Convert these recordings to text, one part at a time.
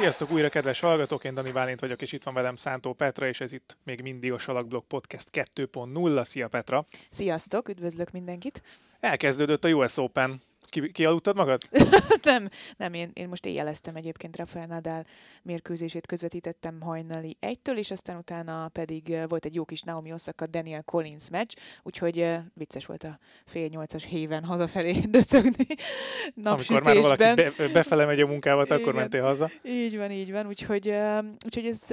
Sziasztok újra, kedves hallgatók! Én Dani Válint vagyok, és itt van velem Szántó Petra, és ez itt még mindig a Salakblog Podcast 2.0. Szia Petra! Sziasztok, üdvözlök mindenkit! Elkezdődött a US Open ki, kialudtad magad? nem, nem én, én most éjjeleztem egyébként Rafael Nadal mérkőzését közvetítettem hajnali egytől, és aztán utána pedig volt egy jó kis Naomi Osaka Daniel Collins meccs, úgyhogy vicces volt a fél nyolcas héven hazafelé döcögni Amikor már valaki be, befele megy a munkával, akkor mentél haza. Így van, így van, úgyhogy, úgyhogy ez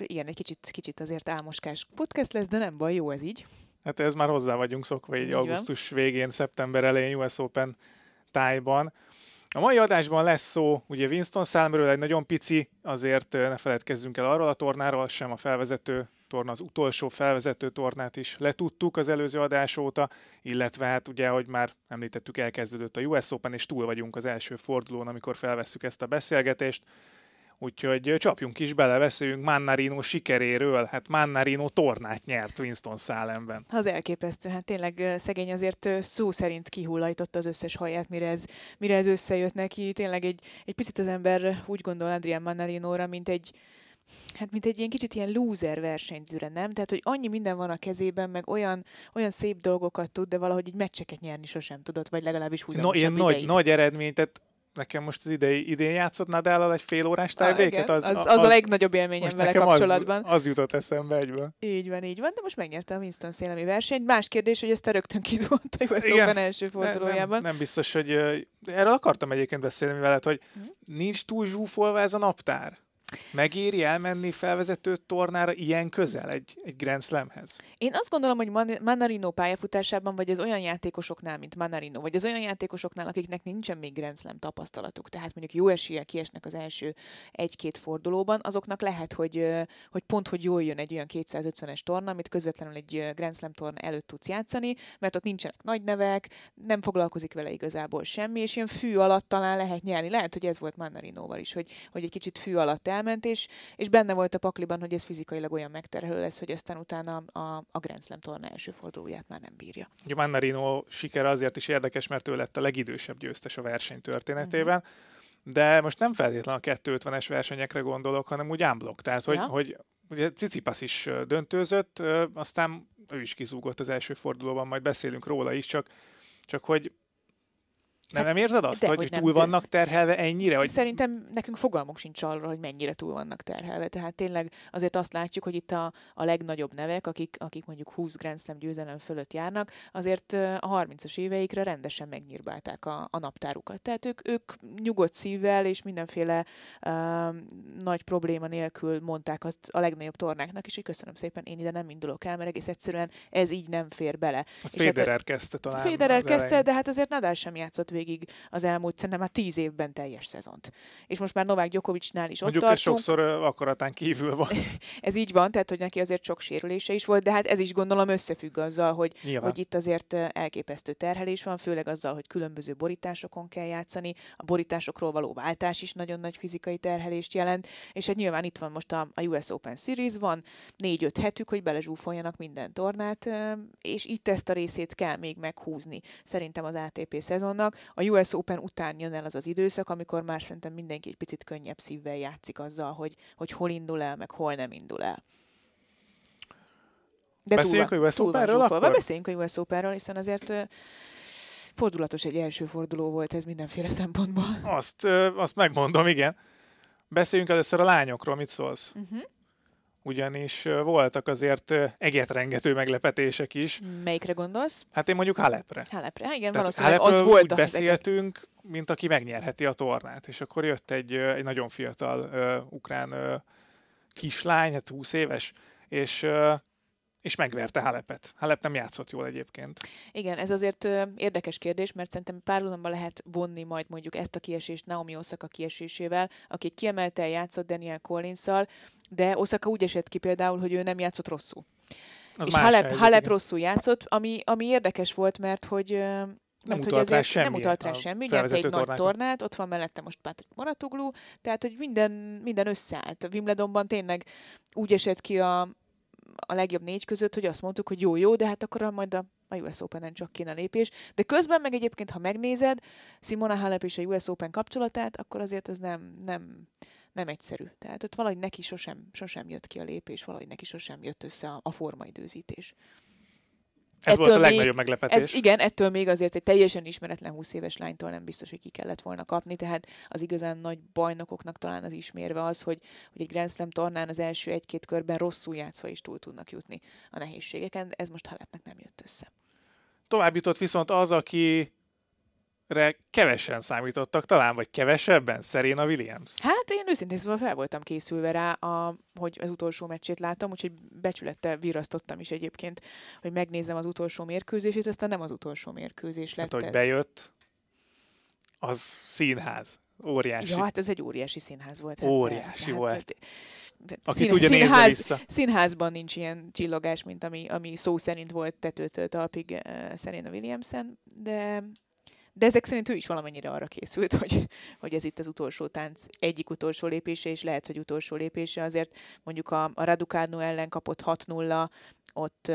ilyen egy kicsit, kicsit azért álmoskás podcast lesz, de nem baj, jó ez így. Hát ez már hozzá vagyunk szokva, így, így augusztus van. végén, szeptember elején US Open tájban. A mai adásban lesz szó ugye Winston Salmről, egy nagyon pici, azért ne feledkezzünk el arról a tornáról, sem a felvezető torna, az utolsó felvezető tornát is letudtuk az előző adás óta, illetve hát ugye, hogy már említettük, elkezdődött a US Open, és túl vagyunk az első fordulón, amikor felvesszük ezt a beszélgetést. Úgyhogy csapjunk is bele, beszéljünk Mannarino sikeréről. Hát Mannarino tornát nyert Winston Salemben. Az elképesztő, hát tényleg szegény azért szó szerint kihullajtotta az összes haját, mire ez, mire ez összejött neki. Tényleg egy, egy picit az ember úgy gondol Adrian Mannarinóra, mint egy, hát mint egy ilyen kicsit ilyen loser versenyzőre, nem? Tehát, hogy annyi minden van a kezében, meg olyan, olyan szép dolgokat tud, de valahogy egy meccseket nyerni sosem tudott, vagy legalábbis húzamosabb no, ilyen nagy, nagy eredmény, tehát nekem most az idei, idén játszott Nadal egy fél órás tájbéket? Az, az, az, az, a legnagyobb élményem vele kapcsolatban. Az, az jutott eszembe egyből. Így van, így van, de most megnyerte a Winston szélemi versenyt. Más kérdés, hogy ezt a rögtön a US Open első fordulójában. Nem, nem, biztos, hogy erről akartam egyébként beszélni veled, hogy hm? nincs túl zsúfolva ez a naptár. Megéri elmenni felvezető tornára ilyen közel egy, egy Grand Slamhez? Én azt gondolom, hogy Manarino pályafutásában, vagy az olyan játékosoknál, mint Manarino, vagy az olyan játékosoknál, akiknek nincsen még Grand Slam tapasztalatuk, tehát mondjuk jó esélye kiesnek az első egy-két fordulóban, azoknak lehet, hogy, hogy pont, hogy jól jön egy olyan 250-es torna, amit közvetlenül egy Grand Slam torna előtt tudsz játszani, mert ott nincsenek nagy nevek, nem foglalkozik vele igazából semmi, és ilyen fű alatt talán lehet nyerni. Lehet, hogy ez volt Manarinoval is, hogy, hogy egy kicsit fű alatt el elment, és, és benne volt a pakliban, hogy ez fizikailag olyan megterhelő lesz, hogy aztán utána a, a Grand Slam torna első fordulóját már nem bírja. Ugye Mannarino sikere azért is érdekes, mert ő lett a legidősebb győztes a verseny történetében. Uh-huh de most nem feltétlenül a 250-es versenyekre gondolok, hanem úgy unblock. Tehát, hogy, ja. hogy ugye Cicipas is döntőzött, aztán ő is kizúgott az első fordulóban, majd beszélünk róla is, csak, csak hogy nem, nem érzed azt, de, hogy, hogy túl nem, vannak terhelve ennyire? Hogy... Szerintem nekünk fogalmunk sincs arról, hogy mennyire túl vannak terhelve. Tehát tényleg azért azt látjuk, hogy itt a, a legnagyobb nevek, akik, akik mondjuk 20 Grand Slam győzelem fölött járnak, azért a 30-as éveikre rendesen megnyírbálták a, a naptárukat. Tehát ők, ők nyugodt szívvel és mindenféle uh, nagy probléma nélkül mondták azt a legnagyobb tornáknak is, hogy köszönöm szépen, én ide nem indulok el, mert egész egyszerűen ez így nem fér bele. Azt Federer hát, kezdte talán. Federer kezdte, de hát azért Nadal sem játszott végig az elmúlt szerintem már tíz évben teljes szezont. És most már Novák Gyokovicsnál is Mondjuk ott tartunk. sokszor akaratán kívül van. ez így van, tehát hogy neki azért sok sérülése is volt, de hát ez is gondolom összefügg azzal, hogy, hogy itt azért elképesztő terhelés van, főleg azzal, hogy különböző borításokon kell játszani, a borításokról való váltás is nagyon nagy fizikai terhelést jelent, és hát nyilván itt van most a, a US Open Series, van négy-öt hetük, hogy belezsúfoljanak minden tornát, és itt ezt a részét kell még meghúzni szerintem az ATP szezonnak. A US Open után jön el az az időszak, amikor már szerintem mindenki egy picit könnyebb szívvel játszik azzal, hogy, hogy hol indul el, meg hol nem indul el. De Beszéljünk túl, a US Openről akkor? Beszéljünk a US Openről, hiszen azért fordulatos egy első forduló volt ez mindenféle szempontból. Azt, azt megmondom, igen. Beszéljünk először a lányokról, mit szólsz? Uh-huh ugyanis voltak azért egetrengető meglepetések is. Melyikre gondolsz? Hát én mondjuk Halepre. Halepre, hát igen, Tehát valószínűleg az volt úgy beszéltünk, mint aki megnyerheti a tornát, és akkor jött egy, egy nagyon fiatal uh, ukrán uh, kislány, hát 20 éves, és uh, és megverte Halepet. Halep nem játszott jól egyébként. Igen, ez azért ö, érdekes kérdés, mert szerintem párhuzamba lehet vonni majd mondjuk ezt a kiesést Naomi Osaka kiesésével, aki kiemelte játszott Daniel collins de Osaka úgy esett ki például, hogy ő nem játszott rosszul. Az és Halep, helyzet, Halep rosszul játszott, ami, ami érdekes volt, mert hogy nem mert, utalt rá semmi. Nem utalt rá semmi, nyert egy tornákon. nagy tornát, ott van mellette most Patrick Moratoglu, tehát hogy minden, minden összeállt. A Wimbledonban tényleg úgy esett ki a, a legjobb négy között, hogy azt mondtuk, hogy jó, jó, de hát akkor majd a, a US Open-en csak kéne lépés. De közben meg egyébként, ha megnézed Simona Halep és a US Open kapcsolatát, akkor azért ez nem, nem, nem egyszerű. Tehát ott valahogy neki sosem, sosem jött ki a lépés, valahogy neki sosem jött össze a, a formaidőzítés. Ez ettől volt a legnagyobb még, meglepetés. Ez, igen, ettől még azért egy teljesen ismeretlen 20 éves lánytól nem biztos, hogy ki kellett volna kapni, tehát az igazán nagy bajnokoknak talán az ismérve az, hogy, hogy egy Grand Slam tornán az első egy-két körben rosszul játszva is túl tudnak jutni a nehézségeken, ez most Halepnek nem jött össze. Tovább jutott viszont az, aki re kevesen számítottak, talán vagy kevesebben, Serena Williams. Hát én őszintén szóval fel voltam készülve rá, a, hogy az utolsó meccsét látom, úgyhogy becsülettel virasztottam is egyébként, hogy megnézem az utolsó mérkőzését, aztán nem az utolsó mérkőzés lett hát, hogy ez. bejött, az színház. Óriási. Ja, hát ez egy óriási színház volt. Hát óriási persze, hát volt. Hát, aki szín, tudja, színház, vissza. Színházban nincs ilyen csillogás, mint ami, ami szó szerint volt tetőtől talpig uh, Serena Williamson, de de ezek szerint ő is valamennyire arra készült, hogy, hogy ez itt az utolsó tánc egyik utolsó lépése, és lehet, hogy utolsó lépése. Azért mondjuk a, a Raducanu ellen kapott 6-0, ott,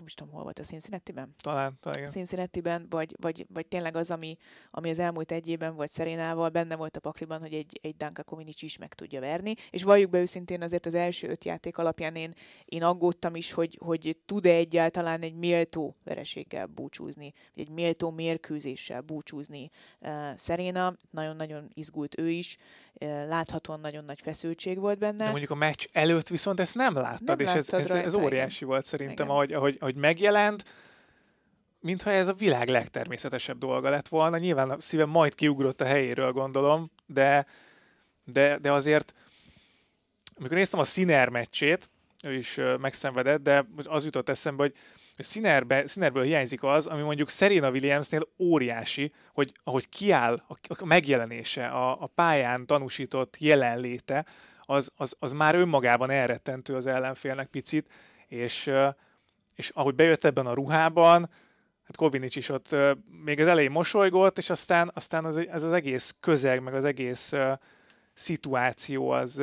most tudom, hol volt a Cincinnati-ben? Talán, talán. Cincinnati-ben, vagy, vagy, vagy tényleg az, ami, ami az elmúlt egy évben volt Szerénával, benne volt a pakliban, hogy egy, egy Danka Kominic is meg tudja verni, és valljuk be őszintén azért az első öt játék alapján én, én aggódtam is, hogy, hogy tud-e egyáltalán egy méltó vereséggel búcsúzni, vagy egy méltó mérkőzéssel búcsúzni uh, Szeréna. Nagyon-nagyon izgult ő is, uh, láthatóan nagyon nagy feszültség volt benne. De mondjuk a meccs előtt viszont ezt nem láttad, nem és ez, ez, ez óriási igen. volt szerintem, ahogy, ahogy, ahogy megjelent, mintha ez a világ legtermészetesebb dolga lett volna. Nyilván a szívem majd kiugrott a helyéről, gondolom, de, de, de azért, amikor néztem a Sziner meccsét, ő is megszenvedett, de az jutott eszembe, hogy Sinerbe, Sinerből hiányzik az, ami mondjuk Serena Williamsnél óriási, hogy ahogy kiáll a, a megjelenése, a, a pályán tanúsított jelenléte, az, az, az már önmagában elrettentő az ellenfélnek picit, és, és ahogy bejött ebben a ruhában, hát Kovinic is ott még az elején mosolygott, és aztán, aztán az, ez az egész közeg, meg az egész szituáció az,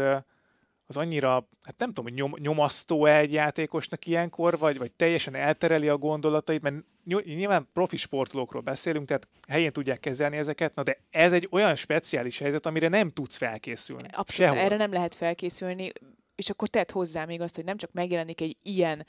az annyira, hát nem tudom, hogy nyom, nyomasztó egy játékosnak ilyenkor, vagy, vagy teljesen eltereli a gondolatait, mert nyilván profi sportolókról beszélünk, tehát helyén tudják kezelni ezeket, na de ez egy olyan speciális helyzet, amire nem tudsz felkészülni. Abszolút, Sehol. erre nem lehet felkészülni, és akkor tett hozzá még azt, hogy nem csak megjelenik egy ilyen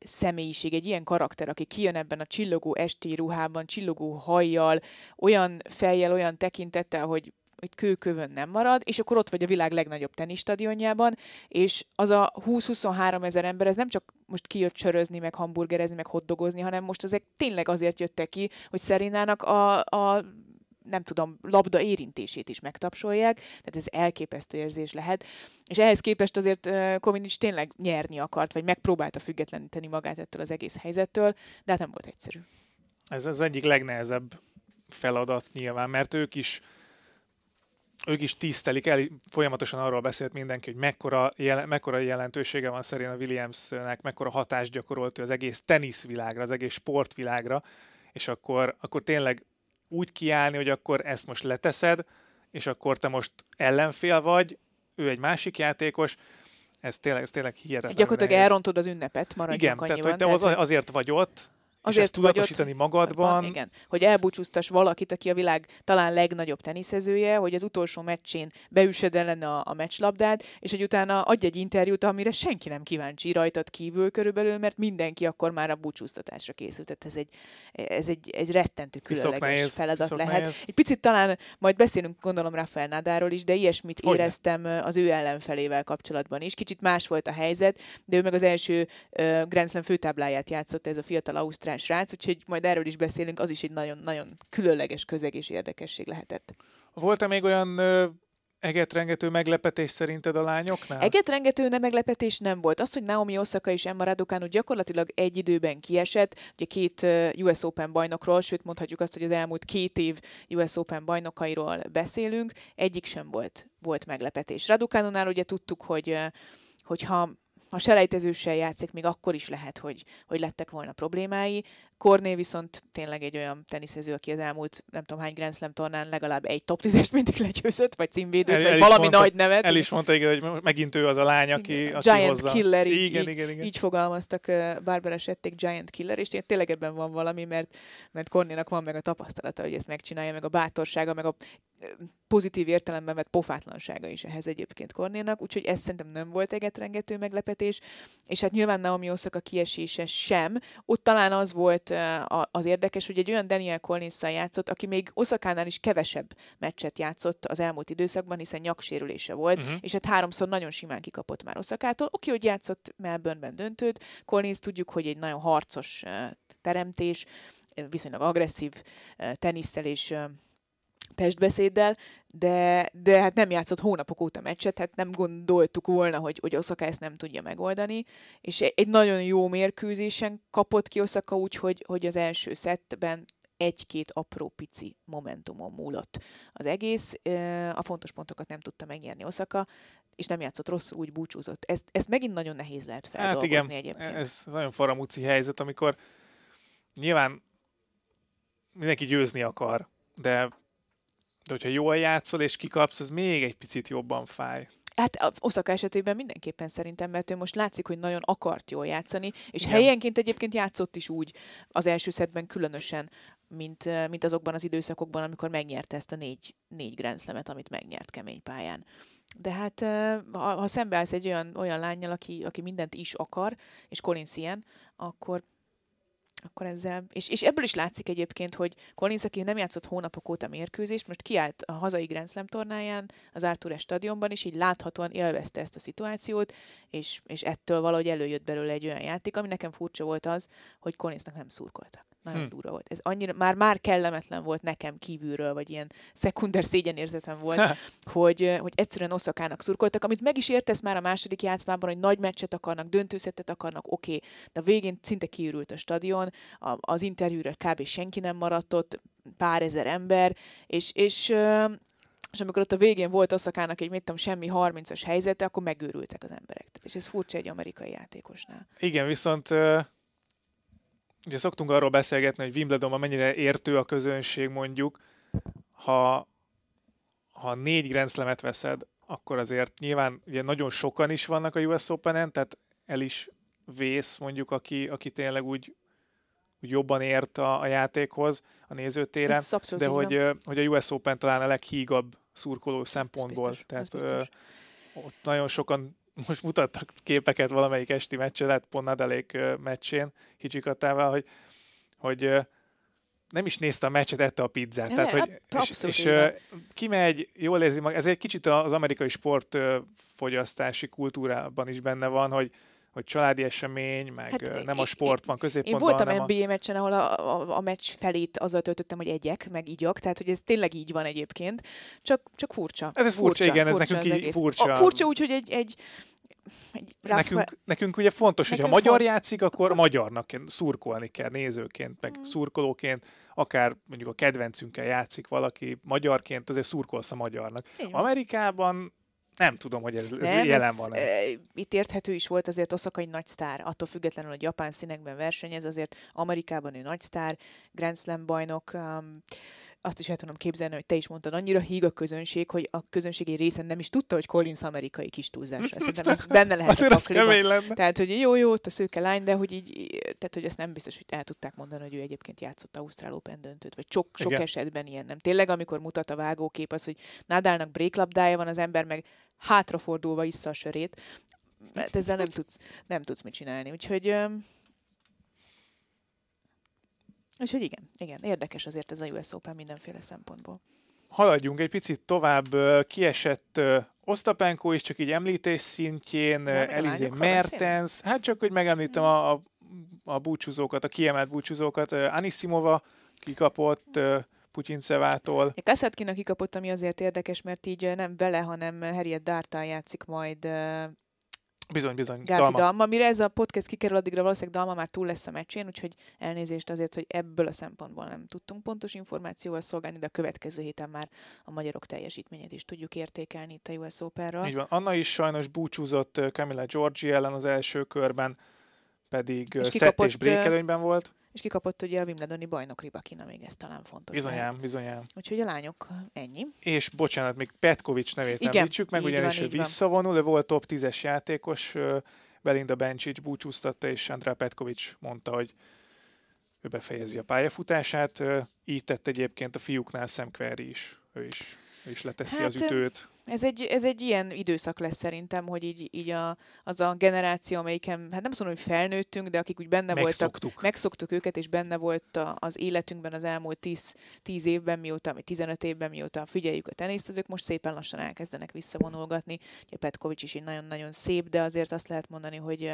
személyiség, egy ilyen karakter, aki kijön ebben a csillogó esti ruhában, csillogó hajjal, olyan fejjel, olyan tekintettel, hogy itt kőkövön nem marad, és akkor ott vagy a világ legnagyobb tenisztadionjában, és az a 20-23 ezer ember, ez nem csak most kijött sörözni, meg hamburgerezni, meg hotdogozni, hanem most ezek tényleg azért jöttek ki, hogy Szerinának a, a nem tudom, labda érintését is megtapsolják, tehát ez elképesztő érzés lehet. És ehhez képest azért Kovinic tényleg nyerni akart, vagy megpróbálta függetleníteni magát ettől az egész helyzettől, de hát nem volt egyszerű. Ez az egyik legnehezebb feladat nyilván, mert ők is ők is tisztelik el, folyamatosan arról beszélt mindenki, hogy mekkora, jel, mekkora jelentősége van Serena Williamsnek, mekkora hatást gyakorolt ő az egész teniszvilágra, az egész sportvilágra, és akkor, akkor tényleg úgy kiállni, hogy akkor ezt most leteszed, és akkor te most ellenfél vagy, ő egy másik játékos, ez tényleg, ez tényleg hihetetlen. Gyakorlatilag nehéz. elrontod az ünnepet, maradjunk Igen, tehát, hogy te az, azért vagy ott, Azért és ezt tudatosítani ott, magadban. Igen, hogy elbúcsúztas valakit, aki a világ talán legnagyobb teniszezője, hogy az utolsó meccsén beüsed ellen a, a meccslabdát, és hogy utána adj egy interjút, amire senki nem kíváncsi rajtad kívül körülbelül, mert mindenki akkor már a búcsúztatásra készült. Tehát ez egy, ez egy, egy rettentő különleges nehéz, feladat lehet. Nehéz. Egy picit talán majd beszélünk gondolom Rafael Nadáról is, de ilyesmit Hogyne. éreztem az ő ellenfelével kapcsolatban is. Kicsit más volt a helyzet, de ő meg az első uh, Grand Slam főtábláját játszott ez a fiatal Ausztrál olyan srác, úgyhogy majd erről is beszélünk, az is egy nagyon-nagyon különleges közeg és érdekesség lehetett. Volt-e még olyan ö, egetrengető meglepetés szerinted a lányoknál? Egetrengető nem meglepetés nem volt. Az, hogy Naomi Osaka és Emma Raducanu gyakorlatilag egy időben kiesett, ugye két US Open bajnokról, sőt mondhatjuk azt, hogy az elmúlt két év US Open bajnokairól beszélünk, egyik sem volt, volt meglepetés. Raducanunál ugye tudtuk, hogy hogyha ha selejtezőssel játszik, még akkor is lehet, hogy, hogy lettek volna problémái. Korné viszont tényleg egy olyan teniszező, aki az elmúlt nem tudom hány Grand Slam tornán legalább egy top 10-est mindig legyőzött, vagy címvédőt, el, vagy el valami mondta, nagy nevet. El is mondta, igen, hogy megint ő az a lány, aki, aki Giant hozza. Killer, így, igen, igen, igen. így fogalmaztak Barbara Sették Giant Killer, és tényleg ebben van valami, mert, mert Kornénak van meg a tapasztalata, hogy ezt megcsinálja, meg a bátorsága, meg a pozitív értelemben vett pofátlansága is ehhez egyébként Kornénak, úgyhogy ez szerintem nem volt egetrengető meglepetés, és hát nyilván Naomi Osaka kiesése sem. Ott talán az volt az érdekes, hogy egy olyan Daniel collins játszott, aki még Oszakánál is kevesebb meccset játszott az elmúlt időszakban, hiszen nyaksérülése volt, uh-huh. és hát háromszor nagyon simán kikapott már Oszakától. Oké, hogy játszott Melbourneben döntőt, Collins tudjuk, hogy egy nagyon harcos teremtés, viszonylag agresszív tenisztel és testbeszéddel, de, de hát nem játszott hónapok óta meccset, hát nem gondoltuk volna, hogy, hogy Osaka ezt nem tudja megoldani, és egy nagyon jó mérkőzésen kapott ki Osaka úgy, hogy, hogy az első szettben egy-két apró pici momentumon múlott az egész. A fontos pontokat nem tudta megnyerni Osaka, és nem játszott rosszul, úgy búcsúzott. Ezt, ezt megint nagyon nehéz lehet feldolgozni hát igen, egyébként. ez nagyon faramúci helyzet, amikor nyilván mindenki győzni akar, de de hogyha jól játszol és kikapsz, az még egy picit jobban fáj. Hát a Osaka esetében mindenképpen szerintem, mert ő most látszik, hogy nagyon akart jól játszani, és Igen. helyenként egyébként játszott is úgy az első szedben különösen, mint, mint azokban az időszakokban, amikor megnyerte ezt a négy, négy grenzlemet, amit megnyert kemény pályán. De hát ha, ha szembeállsz egy olyan, olyan lányjal, aki, aki mindent is akar, és Colin ilyen, akkor akkor ezzel, és, és ebből is látszik egyébként, hogy Collins, aki nem játszott hónapok óta mérkőzést, most kiállt a hazai Grand Slam tornáján, az Arthur stadionban, és így láthatóan élvezte ezt a szituációt, és, és ettől valahogy előjött belőle egy olyan játék, ami nekem furcsa volt az, hogy Collinsnak nem szurkoltak. Nagyon hm. durva volt. Ez annyira, már, már kellemetlen volt nekem kívülről, vagy ilyen szekunder szégyenérzetem volt, hogy, hogy egyszerűen Oszakának szurkoltak, amit meg is értesz már a második játszmában, hogy nagy meccset akarnak, döntőszettet akarnak, oké, okay, de a végén szinte kiürült a stadion, a, az interjúra kb. senki nem maradt ott, pár ezer ember, és, és és amikor ott a végén volt Oszakának egy, mit tudom, semmi 30-as helyzete, akkor megőrültek az emberek. És ez furcsa egy amerikai játékosnál. Igen, viszont ugye szoktunk arról beszélgetni, hogy Wimbledonban mennyire értő a közönség mondjuk, ha, ha négy Grand veszed, akkor azért nyilván ugye nagyon sokan is vannak a US Open-en, tehát el is vész mondjuk, aki, aki tényleg úgy, úgy jobban ért a, a játékhoz a nézőtéren, de hogy, hogy a US Open talán a leghígabb szurkoló szempontból. biztos, tehát ö, ott nagyon sokan most mutattak képeket valamelyik esti meccsen, lehet pont Nadelék meccsén Hicsikatával, hogy, hogy nem is nézte a meccset, ette a pizzát. Ja, Tehát, hogy, és, és kimegy, jól érzi magát. Ez egy kicsit az amerikai sportfogyasztási kultúrában is benne van, hogy hogy családi esemény, meg hát, nem a sport van középpontban. Én voltam NBA a... meccsen, ahol a, a, a meccs felét azzal töltöttem, hogy egyek, meg igyak, tehát hogy ez tényleg így van egyébként, csak, csak furcsa. Ez, ez furcsa, furcsa igen, furcsa ez nekünk így furcsa. A, furcsa úgy, hogy egy, egy egy nekünk, nekünk ugye fontos, hogy ha magyar font... játszik, akkor magyarnak kell, szurkolni kell, nézőként, meg mm. szurkolóként, akár mondjuk a kedvencünkkel játszik valaki magyarként, azért szurkolsz a magyarnak. Amerikában nem tudom, hogy ez, ez nem, jelen van. E, itt érthető is volt azért Osaka egy nagy sztár, attól függetlenül, hogy japán színekben versenyez, azért Amerikában ő nagy sztár, Grand Slam bajnok, um, azt is el tudom képzelni, hogy te is mondtad, annyira híg a közönség, hogy a közönség egy része nem is tudta, hogy Collins amerikai kis túlzásra. Szerintem ez benne lehet a lenne. Tehát, hogy jó, jó, ott a szőke lány, de hogy így, tehát, hogy ezt nem biztos, hogy el tudták mondani, hogy ő egyébként játszott Ausztrál Open döntőt, vagy sok, sok esetben ilyen nem. Tényleg, amikor mutat a vágókép az, hogy Nadalnak breaklabdája van, az ember meg hátrafordulva iszza a sörét, mert ezzel nem tudsz, nem tudsz mit csinálni. Úgyhogy Úgyhogy igen, igen, érdekes azért ez a US Open mindenféle szempontból. Haladjunk egy picit tovább. Kiesett Osztapenko is, csak így említés szintjén, Elizé Mertens, hát csak hogy megemlítem mm. a, a, a búcsúzókat, a kiemelt búcsúzókat. Anisimova kikapott, Putyincevától. Kaszetkinak kikapott, ami azért érdekes, mert így nem vele, hanem Harriet Dártán játszik majd Bizony, bizony. Gáfi Dalma. Dalma. Mire ez a podcast kikerül, addigra valószínűleg Dalma már túl lesz a meccsén, úgyhogy elnézést azért, hogy ebből a szempontból nem tudtunk pontos információval szolgálni, de a következő héten már a magyarok teljesítményét is tudjuk értékelni itt a US Open-ről. Így van. Anna is sajnos búcsúzott Camilla Giorgi ellen az első körben, pedig és szett és brékelőnyben volt. És kikapott ugye a Wimbledoni bajnok Ribakina, még ez talán fontos. Bizonyám, lehet. bizonyám. Úgyhogy a lányok ennyi. És bocsánat, még Petkovics nevét Igen, említsük meg, ugyanis ő visszavonul, ő volt top 10-es játékos, Belinda Bencic búcsúztatta, és Andrá Petkovics mondta, hogy ő befejezi a pályafutását. Így tett egyébként a fiúknál Sam Query is. Ő is, ő is leteszi hát, az ütőt. Ez egy, ez egy ilyen időszak lesz szerintem, hogy így, így a, az a generáció, amelyiken, hát nem azt mondom, hogy felnőttünk, de akik úgy benne megszoktuk. voltak, megszoktuk őket, és benne volt a, az életünkben az elmúlt 10, 10 évben, mióta, vagy 15 évben, mióta figyeljük a teniszt, azok most szépen lassan elkezdenek visszavonulgatni. Ugye Petkovics is egy nagyon-nagyon szép, de azért azt lehet mondani, hogy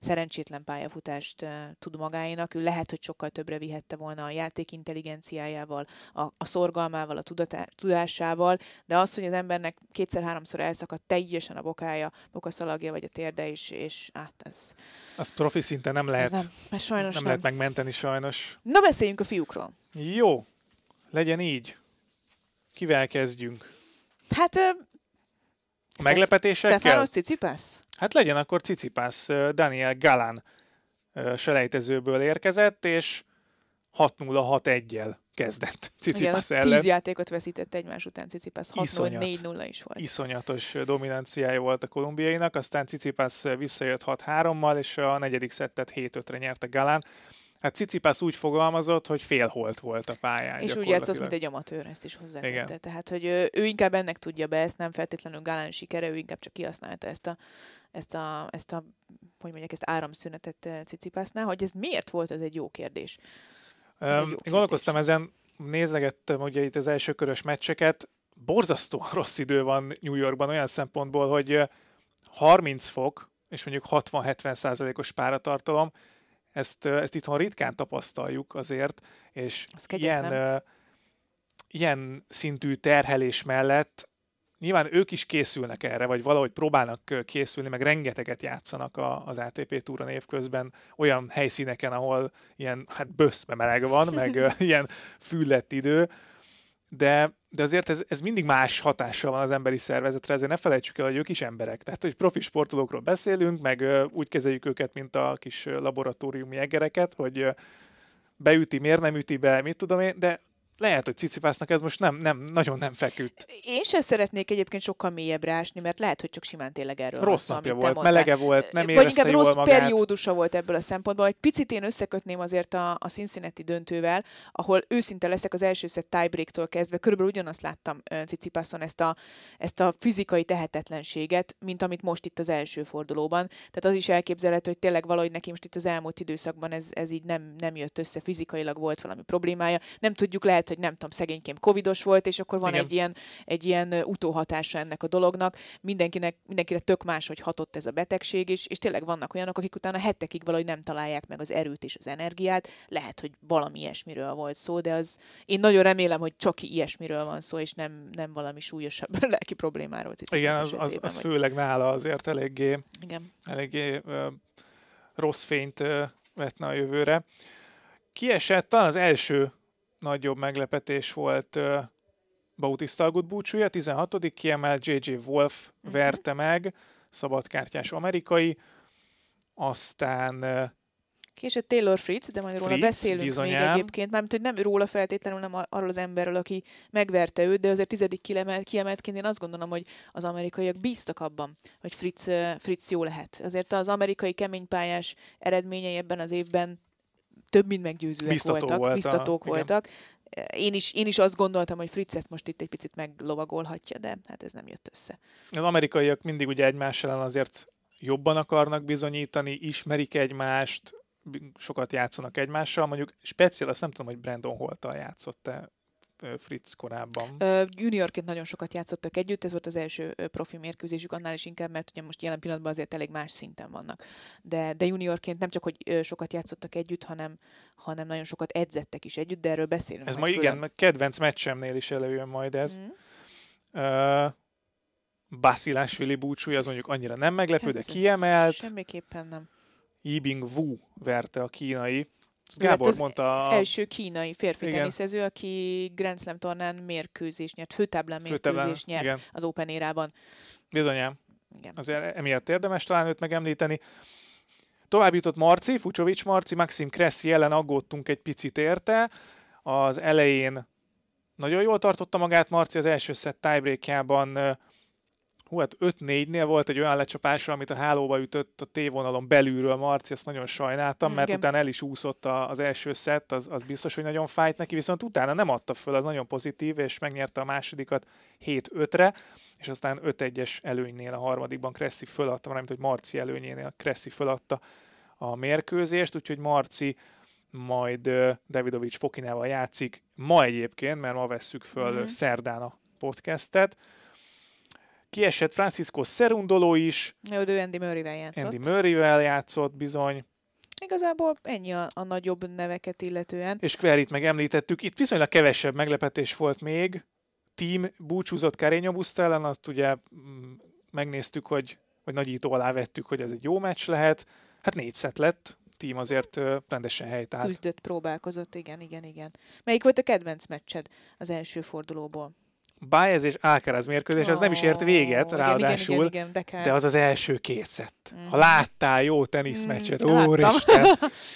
szerencsétlen pályafutást tud magáénak. Ő lehet, hogy sokkal többre vihette volna a játék intelligenciájával, a, a szorgalmával, a tudatá, tudásával, de az, hogy az embernek kétszer-háromszor elszakadt teljesen a bokája, bokaszalagja vagy a térde is, és hát ez... Az profi szinten nem lehet, nem, mert sajnos nem, nem lehet megmenteni sajnos. Na beszéljünk a fiúkról. Jó, legyen így. Kivel kezdjünk? Hát... A meglepetésekkel? Stefanos Cicipász? Hát legyen akkor Cicipász. Daniel Galán selejtezőből érkezett, és 6-0-6-1-jel kezdett Cicipas ellen. Tíz játékot veszített egymás után Cicipas, 6-4-0 is volt. Iszonyatos dominanciája volt a kolumbiainak, aztán Cicipas visszajött 6-3-mal, és a negyedik szettet 7-5-re nyerte Galán. Hát Cicipas úgy fogalmazott, hogy félholt volt a pályán. És úgy játszott, mint egy amatőr, ezt is hozzátette. Tehát, hogy ő, ő inkább ennek tudja be, ezt nem feltétlenül Galán sikere, ő inkább csak kihasználta ezt a, ezt a, ezt a hogy mondják, ezt áramszünetet Cicipásnál, hogy ez miért volt, ez egy jó kérdés. Um, én gondolkoztam ezen, nézegettem ugye itt az első körös meccseket, borzasztóan rossz idő van New Yorkban olyan szempontból, hogy 30 fok, és mondjuk 60-70 százalékos páratartalom, ezt, ezt itthon ritkán tapasztaljuk azért, és ilyen, uh, ilyen szintű terhelés mellett nyilván ők is készülnek erre, vagy valahogy próbálnak készülni, meg rengeteget játszanak a, az ATP túra évközben olyan helyszíneken, ahol ilyen hát böszbe meleg van, meg ilyen füllett idő, de, de azért ez, ez mindig más hatással van az emberi szervezetre, ezért ne felejtsük el, hogy ők is emberek. Tehát, hogy profi sportolókról beszélünk, meg úgy kezeljük őket, mint a kis laboratóriumi egereket, hogy beüti, miért nem üti be, mit tudom én, de lehet, hogy Cicipásznak ez most nem, nem, nagyon nem feküdt. Én sem szeretnék egyébként sokkal mélyebbre ásni, mert lehet, hogy csak simán tényleg erről Rossz napja volt, mondtál. melege volt, nem érezte Vagy inkább jól rossz magát. periódusa volt ebből a szempontból. Egy picit én összekötném azért a, a Cincinnati döntővel, ahol őszinte leszek az első szett tiebreaktól kezdve, körülbelül ugyanazt láttam Cicipászon ezt a, ezt a fizikai tehetetlenséget, mint amit most itt az első fordulóban. Tehát az is elképzelhető, hogy tényleg valahogy neki most itt az elmúlt időszakban ez, ez így nem, nem jött össze, fizikailag volt valami problémája. Nem tudjuk, lehet, lehet, hogy nem tudom, szegényként covidos volt, és akkor van egy ilyen, egy ilyen utóhatása ennek a dolognak. Mindenkinek, mindenkire tök más, hogy hatott ez a betegség is, és tényleg vannak olyanok, akik utána hetekig valahogy nem találják meg az erőt és az energiát. Lehet, hogy valami ilyesmiről volt szó, de az én nagyon remélem, hogy csak ilyesmiről van szó, és nem, nem valami súlyosabb lelki problémáról. Igen, az, az, az főleg nála azért eléggé, Igen. eléggé ö, rossz fényt ö, vetne a jövőre. Kiesett az első nagyobb meglepetés volt Bautista Agut búcsúja, 16. kiemelt J.J. Wolf uh-huh. verte meg, szabadkártyás amerikai, aztán Később Taylor Fritz, de majd róla Fritz, beszélünk bizonyám. még egyébként, mármint, hogy nem róla feltétlenül, nem arról az emberről, aki megverte őt, de azért tizedik kiemelt, kiemeltként én azt gondolom, hogy az amerikaiak bíztak abban, hogy Fritz, Fritz jó lehet. Azért az amerikai keménypályás eredményei ebben az évben több mint meggyőzőek Biztató voltak, volt biztatók a, voltak. Én is, én is azt gondoltam, hogy Fritzet most itt egy picit meglovagolhatja, de hát ez nem jött össze. Az amerikaiak mindig ugye egymás ellen azért jobban akarnak bizonyítani, ismerik egymást, sokat játszanak egymással. Mondjuk speciál, azt nem tudom, hogy Brandon Holtal játszott-e Fritz korábban. Juniorként nagyon sokat játszottak együtt, ez volt az első profi mérkőzésük, annál is inkább, mert ugye most jelen pillanatban azért elég más szinten vannak. De, de juniorként nem csak, hogy sokat játszottak együtt, hanem, hanem nagyon sokat edzettek is együtt, de erről beszélünk. Ez ma igen, kedvenc meccsemnél is előjön majd ez. Mm. Uh, Basilásvili búcsúja az mondjuk annyira nem meglepő, de kiemelt. Semmiképpen nem. Yibing Wu verte a kínai. Gábor az mondta... A... első kínai férfi igen. teniszező, aki Grand Slam tornán mérkőzés nyert, főtáblán mérkőzés nyert igen. az Open érában. Bizonyám. Igen. Azért emiatt érdemes talán őt megemlíteni. Tovább jutott Marci, Fucsovics Marci, Maxim Kressi ellen aggódtunk egy picit érte. Az elején nagyon jól tartotta magát Marci, az első szett tiebreakjában hú, hát 5-4-nél volt egy olyan lecsapásra, amit a hálóba ütött a tévonalon belülről Marci, ezt nagyon sajnáltam, mert Igen. utána el is úszott az első szett, az, az biztos, hogy nagyon fájt neki, viszont utána nem adta föl, az nagyon pozitív, és megnyerte a másodikat 7-5-re, és aztán 5-1-es előnynél a harmadikban Kresszi föladta, mármint, hogy Marci előnyénél Kresszi föladta a mérkőzést, úgyhogy Marci majd Davidovics Fokinával játszik ma egyébként, mert ma vesszük föl mm-hmm. szerdán a podcastet, Kiesett Francisco Serundolo is. Jó, ő Andy Murray-vel játszott. Andy Murray-vel játszott bizony. Igazából ennyi a, a nagyobb neveket illetően. És Querit meg említettük. Itt viszonylag kevesebb meglepetés volt még. Team búcsúzott Carreño Busta ellen, azt ugye mm, megnéztük, hogy, hogy nagyító alá vettük, hogy ez egy jó meccs lehet. Hát négy szett lett, team azért rendesen helytált. Küzdött, próbálkozott, igen, igen, igen. Melyik volt a kedvenc meccsed az első fordulóból? Baez és Alcaraz mérkőzés, az nem is ért véget, igen, ráadásul, igen, igen, igen, de, de az az első két szett. Mm. Ha láttál jó teniszmeccset, mm, úristen!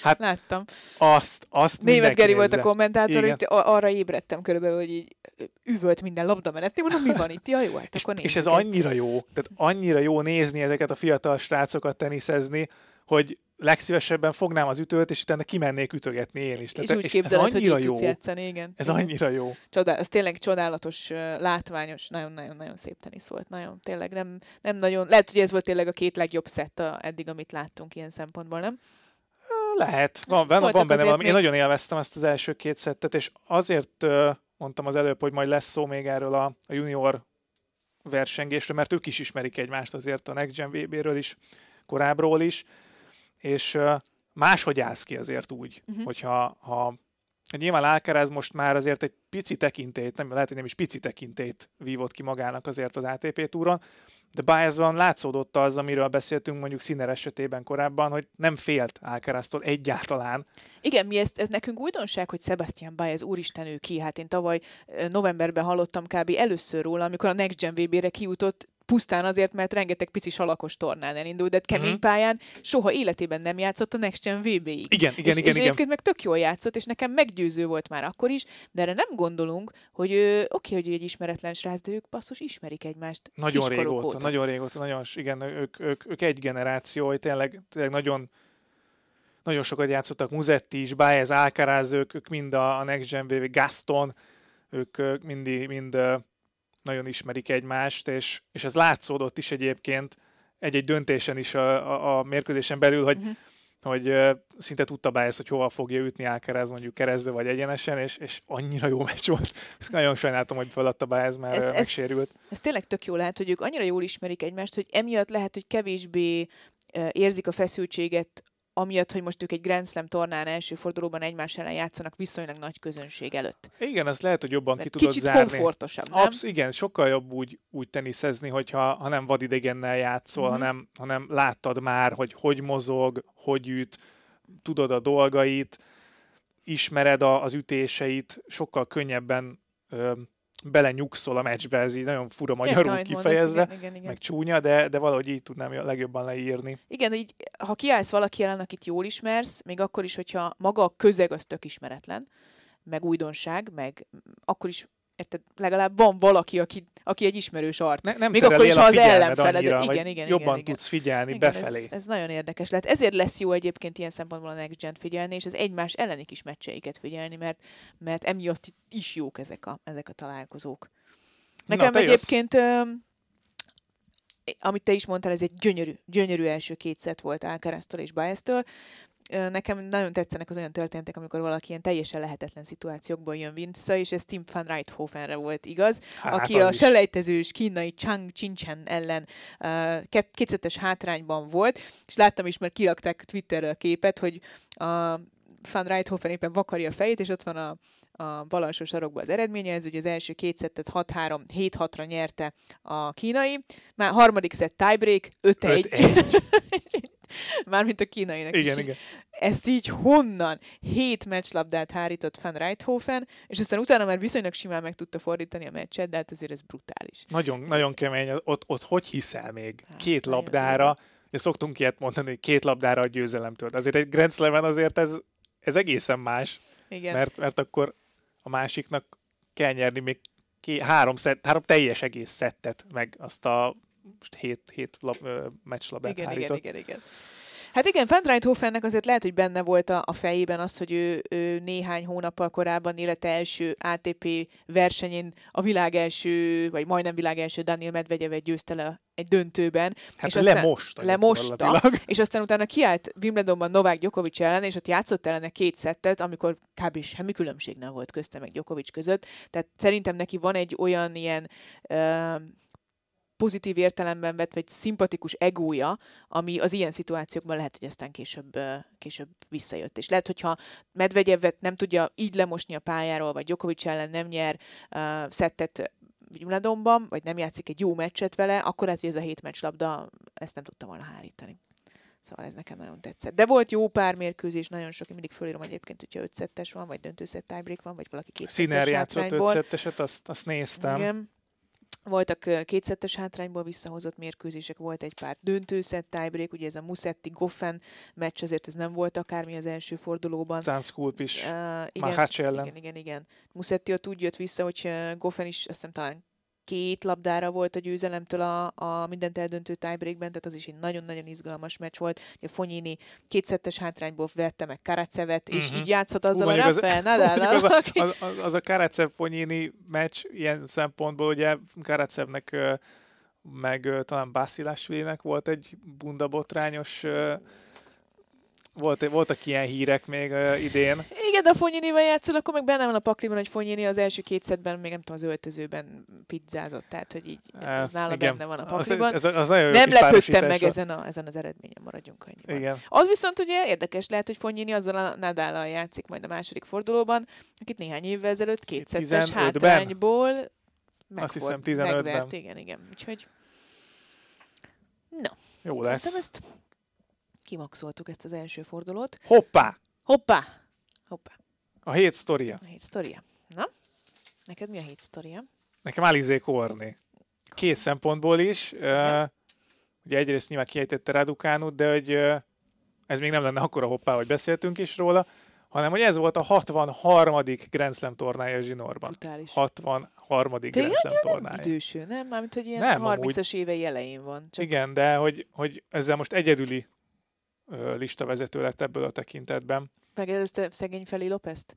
Hát láttam. Azt, azt Német Geri volt a kommentátor, hogy arra ébredtem körülbelül, hogy így üvölt minden labda menet. Mondom, mi van itt? Ja, jó, hát és, akkor És ez annyira jó, tehát annyira jó nézni ezeket a fiatal srácokat teniszezni, hogy legszívesebben fognám az ütőt, és utána kimennék ütögetni én is. Tehát, és úgy és képzeled, ez annyira hogy jó. játszani, igen. Ez igen. annyira jó. Csodál, ez tényleg csodálatos, látványos, nagyon-nagyon-nagyon szép tenisz volt. Nagyon, tényleg nem, nem nagyon, lehet, hogy ez volt tényleg a két legjobb szett a, eddig, amit láttunk ilyen szempontból, nem? Lehet. Van, van, van benne valami. Még... Én nagyon élveztem ezt az első két szettet, és azért mondtam az előbb, hogy majd lesz szó még erről a, a junior versengésről, mert ők is ismerik egymást azért a Next Gen VB-ről is, korábbról is és máshogy állsz ki azért úgy, uh-huh. hogyha ha, nyilván Alcaraz most már azért egy pici tekintét, nem, lehet, hogy nem is pici tekintét vívott ki magának azért az ATP túron, de Baezban látszódott az, amiről beszéltünk mondjuk Színer esetében korábban, hogy nem félt Alcaraztól egyáltalán. Igen, mi ezt, ez nekünk újdonság, hogy Sebastian Baez úristen ő ki. Hát én tavaly novemberben hallottam kb. először róla, amikor a Next Gen VB-re kijutott, pusztán azért, mert rengeteg pici salakos tornán elindult, de kemény uh-huh. pályán soha életében nem játszott a Next Gen VB-ig. Igen, igen, és, igen. És egyébként igen. meg tök jól játszott, és nekem meggyőző volt már akkor is, de erre nem gondolunk, hogy oké, okay, hogy ő egy ismeretlen srác, de ők basszus ismerik egymást. Nagyon régóta, óta. nagyon régóta, nagyon, igen, ők, ők, ők egy generáció, hogy tényleg, tényleg nagyon nagyon sokat játszottak, Muzetti is, Baez, Alcaraz, ők, ők mind a, a Next Gen VB, Gaston, ők, ők mind, mind nagyon ismerik egymást, és, és ez látszódott is egyébként egy-egy döntésen is a, a, a mérkőzésen belül, hogy, uh-huh. hogy szinte tudta ezt, hogy hova fogja ütni Alcaraz mondjuk keresztbe vagy egyenesen, és, és annyira jó meccs volt. Ezt nagyon sajnáltam, hogy feladta be ez, mert ez, megsérült. Ez, ez tényleg tök jó lehet, hogy ők annyira jól ismerik egymást, hogy emiatt lehet, hogy kevésbé érzik a feszültséget amiatt, hogy most ők egy Grand Slam tornán első fordulóban egymás ellen játszanak viszonylag nagy közönség előtt. Igen, ez lehet, hogy jobban Mert ki tudod zárni. Kicsit komfortosabb, nem? Absz- igen, sokkal jobb úgy, úgy teniszezni, hogyha ha nem vadidegennel játszol, mm-hmm. hanem, hanem láttad már, hogy hogy mozog, hogy üt, tudod a dolgait, ismered a, az ütéseit, sokkal könnyebben ö, belenyugszol a meccsbe, ez így nagyon fura magyarul Értem, kifejezve, mondasz, igen, igen, igen. meg csúnya, de, de valahogy így tudnám legjobban leírni. Igen, így, ha kiállsz valaki ellen, akit jól ismersz, még akkor is, hogyha maga a közeg az tök ismeretlen, meg újdonság, meg akkor is érted, legalább van valaki, aki, aki egy ismerős arc. Ne, nem Még akkor is, ha az ellenfeled. Annyira, igen, igen, jobban igen, tudsz figyelni igen, befelé. Ez, ez, nagyon érdekes lehet. Ezért lesz jó egyébként ilyen szempontból a Next Gen figyelni, és az egymás elleni kis meccseiket figyelni, mert, mert emiatt is jók ezek a, ezek a találkozók. Nekem Na, egyébként, ö, amit te is mondtál, ez egy gyönyörű, gyönyörű első két szett volt Alcaraztól és Baez-től nekem nagyon tetszenek az olyan történetek, amikor valaki ilyen teljesen lehetetlen szituációkból jön vissza, és ez Tim van Reithofenre volt igaz, hát, aki a selejtezős kínai Chang Chinchen ellen uh, kétszeres hátrányban volt, és láttam is, mert kirakták Twitterre a képet, hogy a Van Reithofen éppen vakarja a fejét, és ott van a, a bal alsó sarokba az eredménye, ez ugye az első két szettet 6-3, 7-6-ra nyerte a kínai, már harmadik szett tiebreak, 5-1. Mármint a kínainak igen, is. Igen. Ezt így honnan? Hét meccslabdát hárított Van Reithofen, és aztán utána már viszonylag simán meg tudta fordítani a meccset, de hát azért ez brutális. Nagyon, nagyon kemény. Ott, ott hogy hiszel még? Hát, két labdára, ugye szoktunk ilyet mondani, két labdára a győzelemtől. Azért egy Grand Slam azért ez, ez egészen más. Igen. Mert, mert akkor a másiknak kell nyerni még ké, három, szett, három teljes egész szettet, meg azt a hét, hét lab, meccslabát igen, hárított. igen, igen, igen. Hát igen, Van Reithoffennek azért lehet, hogy benne volt a, a fejében az, hogy ő, ő néhány hónappal korábban élete első ATP versenyén a világ első, vagy majdnem világ első Daniel Medvegyevet győzte le egy döntőben. Hát és aztán lemosta. Lemosta, és aztán utána kiállt Wimbledonban Novák Djokovic ellen, és ott játszott ellene két szettet, amikor kb. semmi különbség nem volt közte meg Djokovic között. Tehát szerintem neki van egy olyan ilyen uh, pozitív értelemben vett, vagy szimpatikus egója, ami az ilyen szituációkban lehet, hogy aztán később, később visszajött. És lehet, hogyha Medvegyevet nem tudja így lemosni a pályáról, vagy Djokovic ellen nem nyer uh, szettet Wimbledonban, vagy nem játszik egy jó meccset vele, akkor lehet, hogy ez a hét meccslabda ezt nem tudta volna hárítani. Szóval ez nekem nagyon tetszett. De volt jó pár mérkőzés, nagyon sok, én mindig fölírom egyébként, hogyha ötszettes van, vagy döntőszett tiebreak van, vagy valaki két Színer játszott ötszetteset, azt, azt néztem. Igen. Voltak kétszettes hátrányból visszahozott mérkőzések, volt egy pár döntőszett tiebreak, ugye ez a Musetti Goffen meccs, azért ez nem volt akármi az első fordulóban. Zánskulp is, uh, igen, ellen. Igen, igen, igen. Musetti ott úgy jött vissza, hogy Goffen is azt hiszem talán két labdára volt a győzelemtől a, a mindent eldöntő tiebreakben, tehát az is egy nagyon-nagyon izgalmas meccs volt. A Fonyini kétszettes hátrányból vette meg Karacevet, és uh-huh. így játszott azzal uh, a Rafael nadal az, a, az, az, az a Karacev-Fonyini meccs ilyen szempontból, ugye Karacevnek meg talán Basilásvilinek volt egy bundabotrányos volt, voltak ilyen hírek még uh, idén. Igen, de a Fonyinivel játszol, akkor meg benne van a pakliban, hogy Fonyini az első két szedben, még nem tudom, az öltözőben pizzázott, tehát hogy így ez uh, nála igen. benne van a pakliban. Az, az, az nem lepődtem meg ezen, a, ezen az eredményen, maradjunk annyiban. Igen. Az viszont ugye érdekes lehet, hogy Fonyini azzal a Nadállal játszik majd a második fordulóban, akit néhány évvel ezelőtt kétszettes hátrányból meg Azt hiszem 15-ben. Megvert, igen, igen. Úgyhogy No. Jó lesz. Szerintem ezt kimaxoltuk ezt az első fordulót. Hoppá! Hoppá! Hoppá. A hét sztoria. A hét sztoria. Na? Neked mi a hét sztoria? Nekem Alizé Korné. Két szempontból is. Uh, ugye egyrészt nyilván kiejtette Radukánut, de hogy uh, ez még nem lenne akkora hoppá, hogy beszéltünk is róla, hanem hogy ez volt a 63. Grand Slam tornája Zsinorban. Brutális. 63. De Grand Slam tornája. Nem időső, nem? Mármint, hogy ilyen nem, 30-as évei elején van. Csak... Igen, de hogy, hogy ezzel most egyedüli listavezető lett ebből a tekintetben. Megelőzte szegény Feli Lópezt?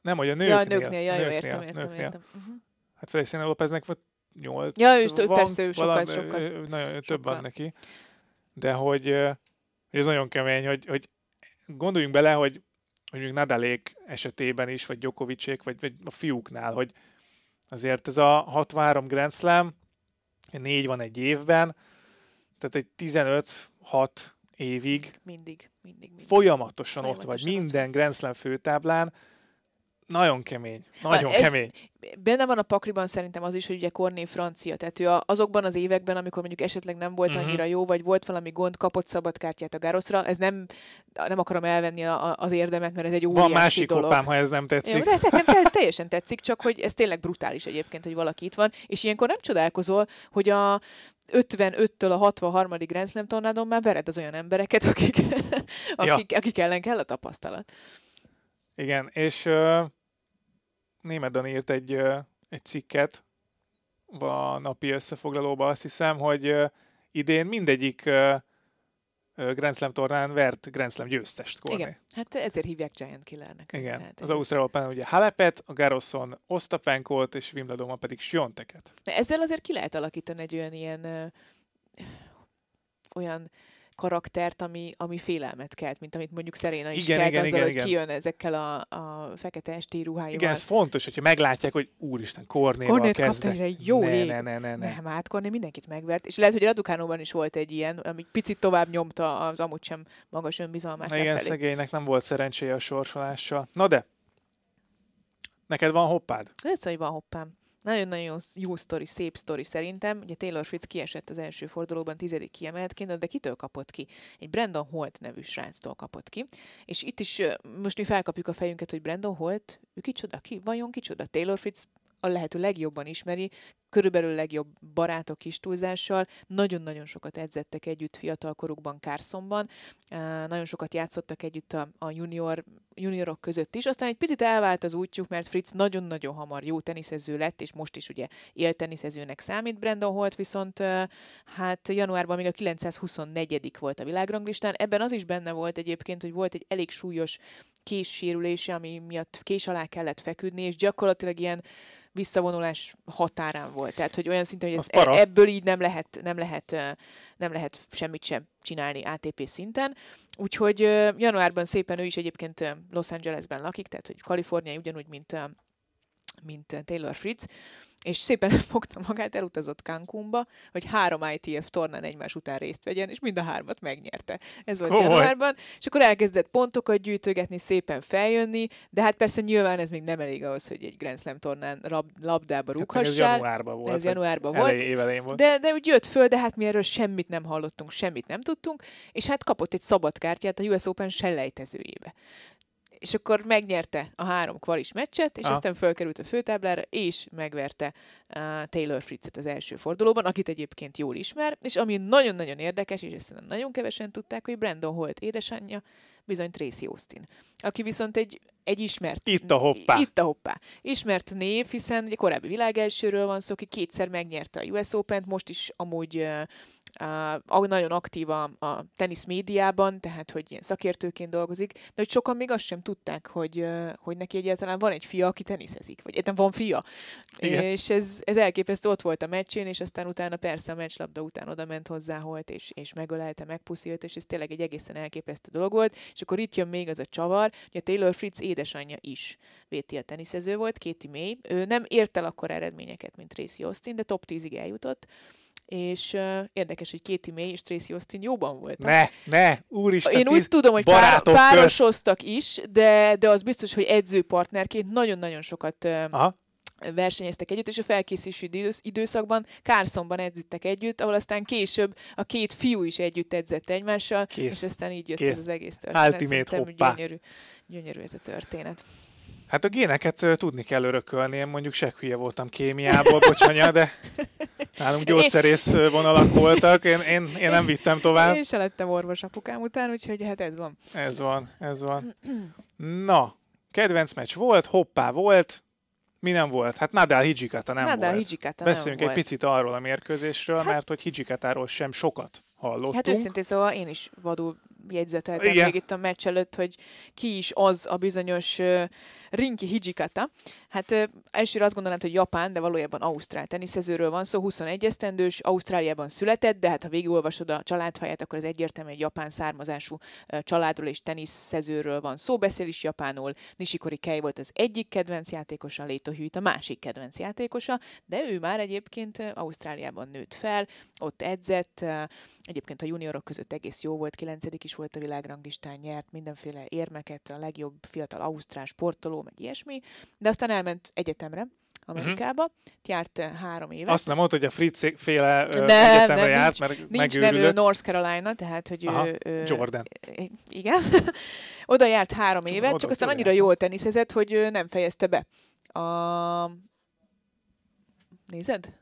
Nem, hogy a nőknél. Ja, a nőknél, ja, jó, nőknél, értem, értem, nőknél. értem. Uh-huh. Hát Feliciano Lópeznek volt nyolc. Ja, ő, van, persze, ő sokkal, valami, sokkal. Nagyon sokkal. több van neki. De hogy, hogy ez nagyon kemény, hogy, hogy gondoljunk bele, hogy, mondjuk Nadalék esetében is, vagy Djokovicék, vagy, vagy a fiúknál, hogy azért ez a 63 Grand Slam, négy van egy évben, tehát egy 15-6 évig mindig, mindig, mindig. folyamatosan, folyamatosan ott vagy, minden Grand Slam főtáblán, nagyon kemény, nagyon ez kemény. Benne van a pakliban szerintem az is, hogy ugye Korné francia, tehát ő azokban az években, amikor mondjuk esetleg nem volt uh-huh. annyira jó, vagy volt valami gond, kapott szabad kártyát a Garoszra, ez nem, nem akarom elvenni a, az érdemet, mert ez egy óriási Van másik dolog. Hoppám, ha ez nem tetszik. Jó, de, de, de, de, teljesen tetszik, csak hogy ez tényleg brutális egyébként, hogy valaki itt van, és ilyenkor nem csodálkozol, hogy a 55-től a 63. Grand Slam tornádon már vered az olyan embereket, akik, akik, ja. akik ellen kell a tapasztalat. Igen, és uh, Német Dan írt egy, egy cikket a napi összefoglalóba, azt hiszem, hogy idén mindegyik Grand Slam tornán vert Grand Slam győztest Korné. Igen, hát ezért hívják Giant Killernek. Igen, Tehát az Ausztrál Open ugye Halepet, a Garoszon Ostapenkot, és Wimbledonban pedig Sionteket. Ezzel azért ki lehet alakítani egy olyan ilyen ö, olyan karaktert, ami, ami félelmet kelt, mint amit mondjuk Szeréna is igen, kelt igen, azzal, igen, hogy igen. kijön ezekkel a, a fekete esti ruháival. Igen, ez fontos, hogyha meglátják, hogy úristen, Kornéval Kornét kezdve. egy jó ne, ne, ne, ne, ne. Nem, hát Korné mindenkit megvert, és lehet, hogy Radukánóban is volt egy ilyen, ami picit tovább nyomta az amúgy sem magas önbizalmát. Igen, lefelé. szegénynek nem volt szerencséje a sorsolással. Na de, Neked van hoppád? Lesz, hogy van hoppám. Nagyon-nagyon jó sztori, szép sztori szerintem. Ugye Taylor Fritz kiesett az első fordulóban tizedik kiemeltként, de kitől kapott ki? Egy Brandon Holt nevű sráctól kapott ki. És itt is most mi felkapjuk a fejünket, hogy Brandon Holt, ő kicsoda, ki? Vajon kicsoda? Taylor Fritz a lehető legjobban ismeri, körülbelül legjobb barátok is túlzással. Nagyon-nagyon sokat edzettek együtt fiatalkorukban Carsonban, nagyon sokat játszottak együtt a, a junior, juniorok között is. Aztán egy picit elvált az útjuk, mert Fritz nagyon-nagyon hamar jó teniszező lett, és most is ugye élteniszezőnek számít. Brandon Holt viszont hát januárban még a 924 volt a világranglistán. Ebben az is benne volt egyébként, hogy volt egy elég súlyos késsérülése, ami miatt kés alá kellett feküdni, és gyakorlatilag ilyen visszavonulás határán volt. Tehát, hogy olyan szinten, hogy ez, e- ebből így nem lehet, nem lehet, nem lehet semmit sem csinálni ATP szinten. Úgyhogy januárban szépen ő is egyébként Los Angelesben lakik, tehát hogy Kalifornia ugyanúgy, mint, mint Taylor Fritz és szépen fogta magát, elutazott Cancúnba, hogy három ITF tornán egymás után részt vegyen, és mind a hármat megnyerte. Ez volt Komoly. januárban, és akkor elkezdett pontokat gyűjtögetni, szépen feljönni, de hát persze nyilván ez még nem elég ahhoz, hogy egy Grand Slam tornán rab, labdába rúghassál. Hát ez januárban volt. Ez januárban volt. Volt. De, de úgy jött föl, de hát mi erről semmit nem hallottunk, semmit nem tudtunk, és hát kapott egy szabad kártyát a US Open selejtezőjébe és akkor megnyerte a három kvalis meccset, és Aha. aztán fölkerült a főtáblára, és megverte uh, Taylor Fritzet az első fordulóban, akit egyébként jól ismer, és ami nagyon-nagyon érdekes, és ezt nagyon kevesen tudták, hogy Brandon Holt édesanyja bizony Tracy Austin, aki viszont egy, egy ismert... Itt a hoppá. Itt a hoppá. Ismert név, hiszen ugye korábbi világelsőről van szó, aki kétszer megnyerte a US Open-t, most is amúgy uh, uh, nagyon aktív a, a tenisz médiában, tehát hogy ilyen szakértőként dolgozik, de hogy sokan még azt sem tudták, hogy, uh, hogy neki egyáltalán van egy fia, aki teniszezik, vagy egyáltalán van fia. Igen. És ez, ez elképesztő, ott volt a meccsén, és aztán utána persze a meccslabda után oda ment hozzá Holt, és, és megölelte, megpuszilt, és ez tényleg egy egészen elképesztő dolog volt. És akkor itt jön még az a csavar, hogy a Taylor Fritz édesanyja is VTL teniszező volt, Katie May. Ő nem ért el akkor eredményeket, mint Tracy Austin, de top 10-ig eljutott és uh, érdekes, hogy Katie May és Tracy Austin jóban voltak. Ne, ne, úristen, Én úgy tudom, hogy pár, párosoztak közt. is, de, de az biztos, hogy edzőpartnerként nagyon-nagyon sokat uh, Aha. versenyeztek együtt, és a felkészülési időszakban Carsonban edződtek együtt, ahol aztán később a két fiú is együtt edzett egymással, Kész. és aztán így jött Kész. ez az egész történet. Ultimate hoppá. Gyönyörű, gyönyörű ez a történet. Hát a géneket tudni kell örökölni, én mondjuk se hülye voltam kémiából, bocsanya, de nálunk gyógyszerész vonalak voltak, én, én, én nem vittem tovább. Én se lettem orvos apukám után, úgyhogy hát ez van. Ez van, ez van. Na, kedvenc meccs volt, hoppá volt, mi nem volt? Hát Nadal Hijikata nem Nadal volt. Hijikata Beszéljünk nem egy volt. picit arról a mérkőzésről, hát, mert hogy Hijikatáról sem sokat hallottunk. Hát őszintén szóval én is vadul jegyzeteltem Igen. még itt a meccs előtt, hogy ki is az a bizonyos uh, Rinki Hijikata. Hát uh, elsőre azt gondolnád, hogy Japán, de valójában Ausztrál teniszezőről van szó, 21 esztendős, Ausztráliában született, de hát ha végigolvasod a családfáját, akkor ez egyértelműen egy japán származású uh, családról és teniszezőről van szó, beszél is japánul. Nishikori Kei volt az egyik kedvenc játékosa, Leito Hűt a másik kedvenc játékosa, de ő már egyébként Ausztráliában nőtt fel, ott edzett, egyébként a juniorok között egész jó volt, 9 is volt a világranglistán, nyert mindenféle érmeket, a legjobb fiatal ausztrál sportoló, meg ilyesmi, de aztán elment egyetemre, Amerikába, uh-huh. járt három évet. Azt nem mondta, hogy a Fritz féle nem, egyetemre nem, járt, nincs, mert nincs nevű North Carolina, tehát hogy Aha, ő, Jordan. Igen. Oda járt három csak évet, csak aztán annyira jól teniszezett, hogy nem fejezte be. A... Nézed?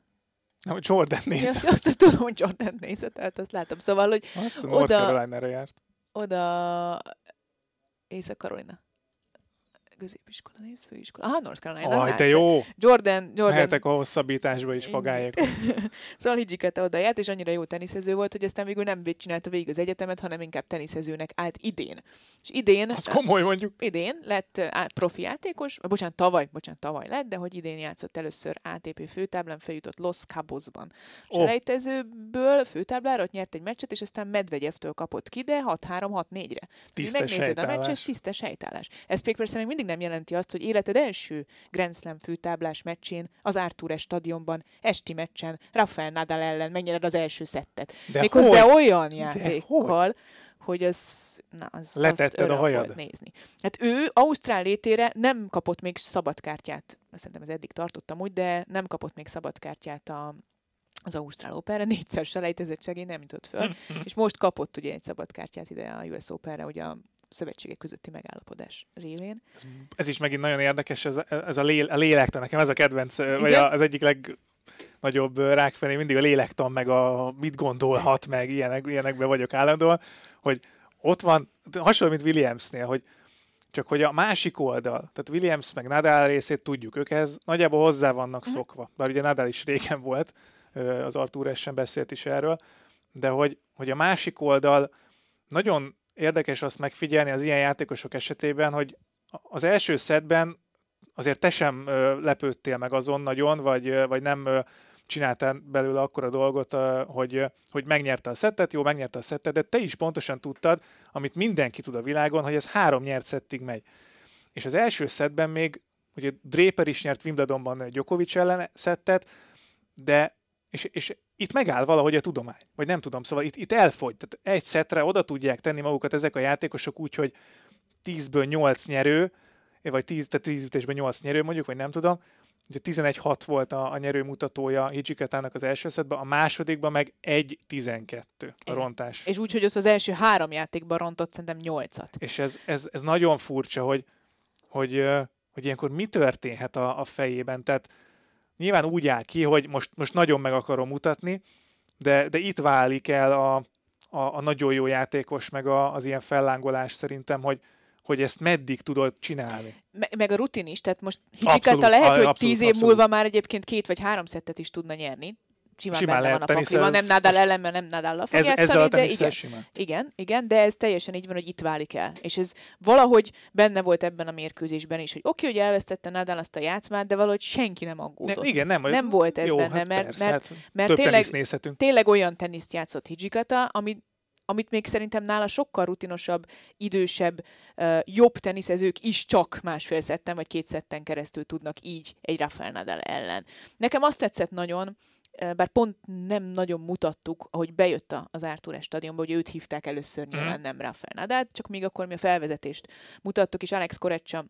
Nem, Jordan nézett. Ja, azt tudom, hogy Jordan nézett, tehát azt látom. Szóval, hogy azt oda... North járt. Oda... Észak-Carolina középiskola, néz, főiskola. Aha, North Carolina. Aj, te jó! Jordan, Jordan. Mehetek a hosszabbításba is fogálják. szóval Hijikata oda járt, és annyira jó teniszező volt, hogy aztán végül nem csinálta végig az egyetemet, hanem inkább teniszezőnek állt idén. És idén... Az komoly mondjuk. Idén lett profi játékos, bocsánat, tavaly, bocsánat, tavaly lett, de hogy idén játszott először ATP főtáblán, feljutott Los Cabosban. Oh. Selejtezőből főtáblára ott nyert egy meccset, és aztán Medvegyevtől kapott ki, de 6-3-6-4-re. Tisztes megnézed a meccset, tisztes helytállás. Ez még persze még mindig nem jelenti azt, hogy életed első Grand Slam főtáblás meccsén, az Artures stadionban, esti meccsen, Rafael Nadal ellen megnyered az első szettet. De Méghozzá hogy? olyan játékkal, hogy? hogy az, na, az Letetted a hajad? nézni. Hát ő Ausztrál létére nem kapott még szabadkártyát, szerintem ez eddig tartottam úgy, de nem kapott még szabadkártyát a, az Ausztrál Operre, négyszer selejtezett segély nem jutott föl, és most kapott ugye egy szabadkártyát ide a US Operre, ugye a szövetségek közötti megállapodás révén. Ez, ez is megint nagyon érdekes, ez, ez a, lél, a lélektan, nekem ez a kedvenc, Igen? vagy a, az egyik legnagyobb rákfené, mindig a lélektan, meg a mit gondolhat, meg ilyenek, ilyenekben vagyok állandóan, hogy ott van, hasonló, mint Williamsnél, hogy csak hogy a másik oldal, tehát Williams meg Nadal részét tudjuk, ők ez nagyjából hozzá vannak mm. szokva, bár ugye Nadal is régen volt, az Artur Essen beszélt is erről, de hogy, hogy a másik oldal nagyon érdekes azt megfigyelni az ilyen játékosok esetében, hogy az első szedben azért te sem lepődtél meg azon nagyon, vagy, vagy nem csináltál belőle akkor a dolgot, hogy, hogy megnyerte a szettet, jó, megnyerte a szettet, de te is pontosan tudtad, amit mindenki tud a világon, hogy ez három nyert szettig megy. És az első szedben még, ugye Draper is nyert Wimbledonban Djokovic ellen szettet, de és, és itt megáll valahogy a tudomány, vagy nem tudom, szóval itt, itt elfogy. Tehát egy szetre oda tudják tenni magukat ezek a játékosok úgy, hogy 10-ből 8 nyerő, vagy 10, tehát 10 ütésben 8 nyerő mondjuk, vagy nem tudom, Ugye 11-6 volt a, a nyerő mutatója Hijiketának az első szedben, a másodikban meg 1-12 a rontás. És úgy, hogy ott az első három játékban rontott szerintem 8-at. És ez, ez, ez nagyon furcsa, hogy, hogy, hogy ilyenkor mi történhet a, a fejében. Tehát nyilván úgy áll ki, hogy most, most nagyon meg akarom mutatni, de, de itt válik el a, a, a nagyon jó játékos, meg a, az ilyen fellángolás szerintem, hogy, hogy ezt meddig tudod csinálni. Me- meg a rutin is, tehát most Hijikata lehet, hogy abszolút, tíz év abszolút. múlva már egyébként két vagy három szettet is tudna nyerni. Simán, simán benne van a pakliban, nem Nadal ellen, mert nem Nadal fog ez, játszani, de igen, simán. igen, igen, de ez teljesen így van, hogy itt válik el. És ez valahogy benne volt ebben a mérkőzésben is, hogy oké, okay, hogy elvesztette Nadal azt a játszmát, de valahogy senki nem aggódott. Nem, igen, nem, nem volt ez jó, benne, hát mert, persze, mert, hát mert tényleg, tényleg olyan teniszt játszott Hijikata, ami amit még szerintem nála sokkal rutinosabb, idősebb, jobb teniszezők is csak másfél szetten vagy két szetten keresztül tudnak így egy Rafael Nadal ellen. Nekem azt tetszett nagyon, bár pont nem nagyon mutattuk, ahogy bejött az Artur stadionba, hogy őt hívták először mhm. nyilván, nem Rafael Nadal, csak még akkor mi a felvezetést mutattuk, és Alex Korecsa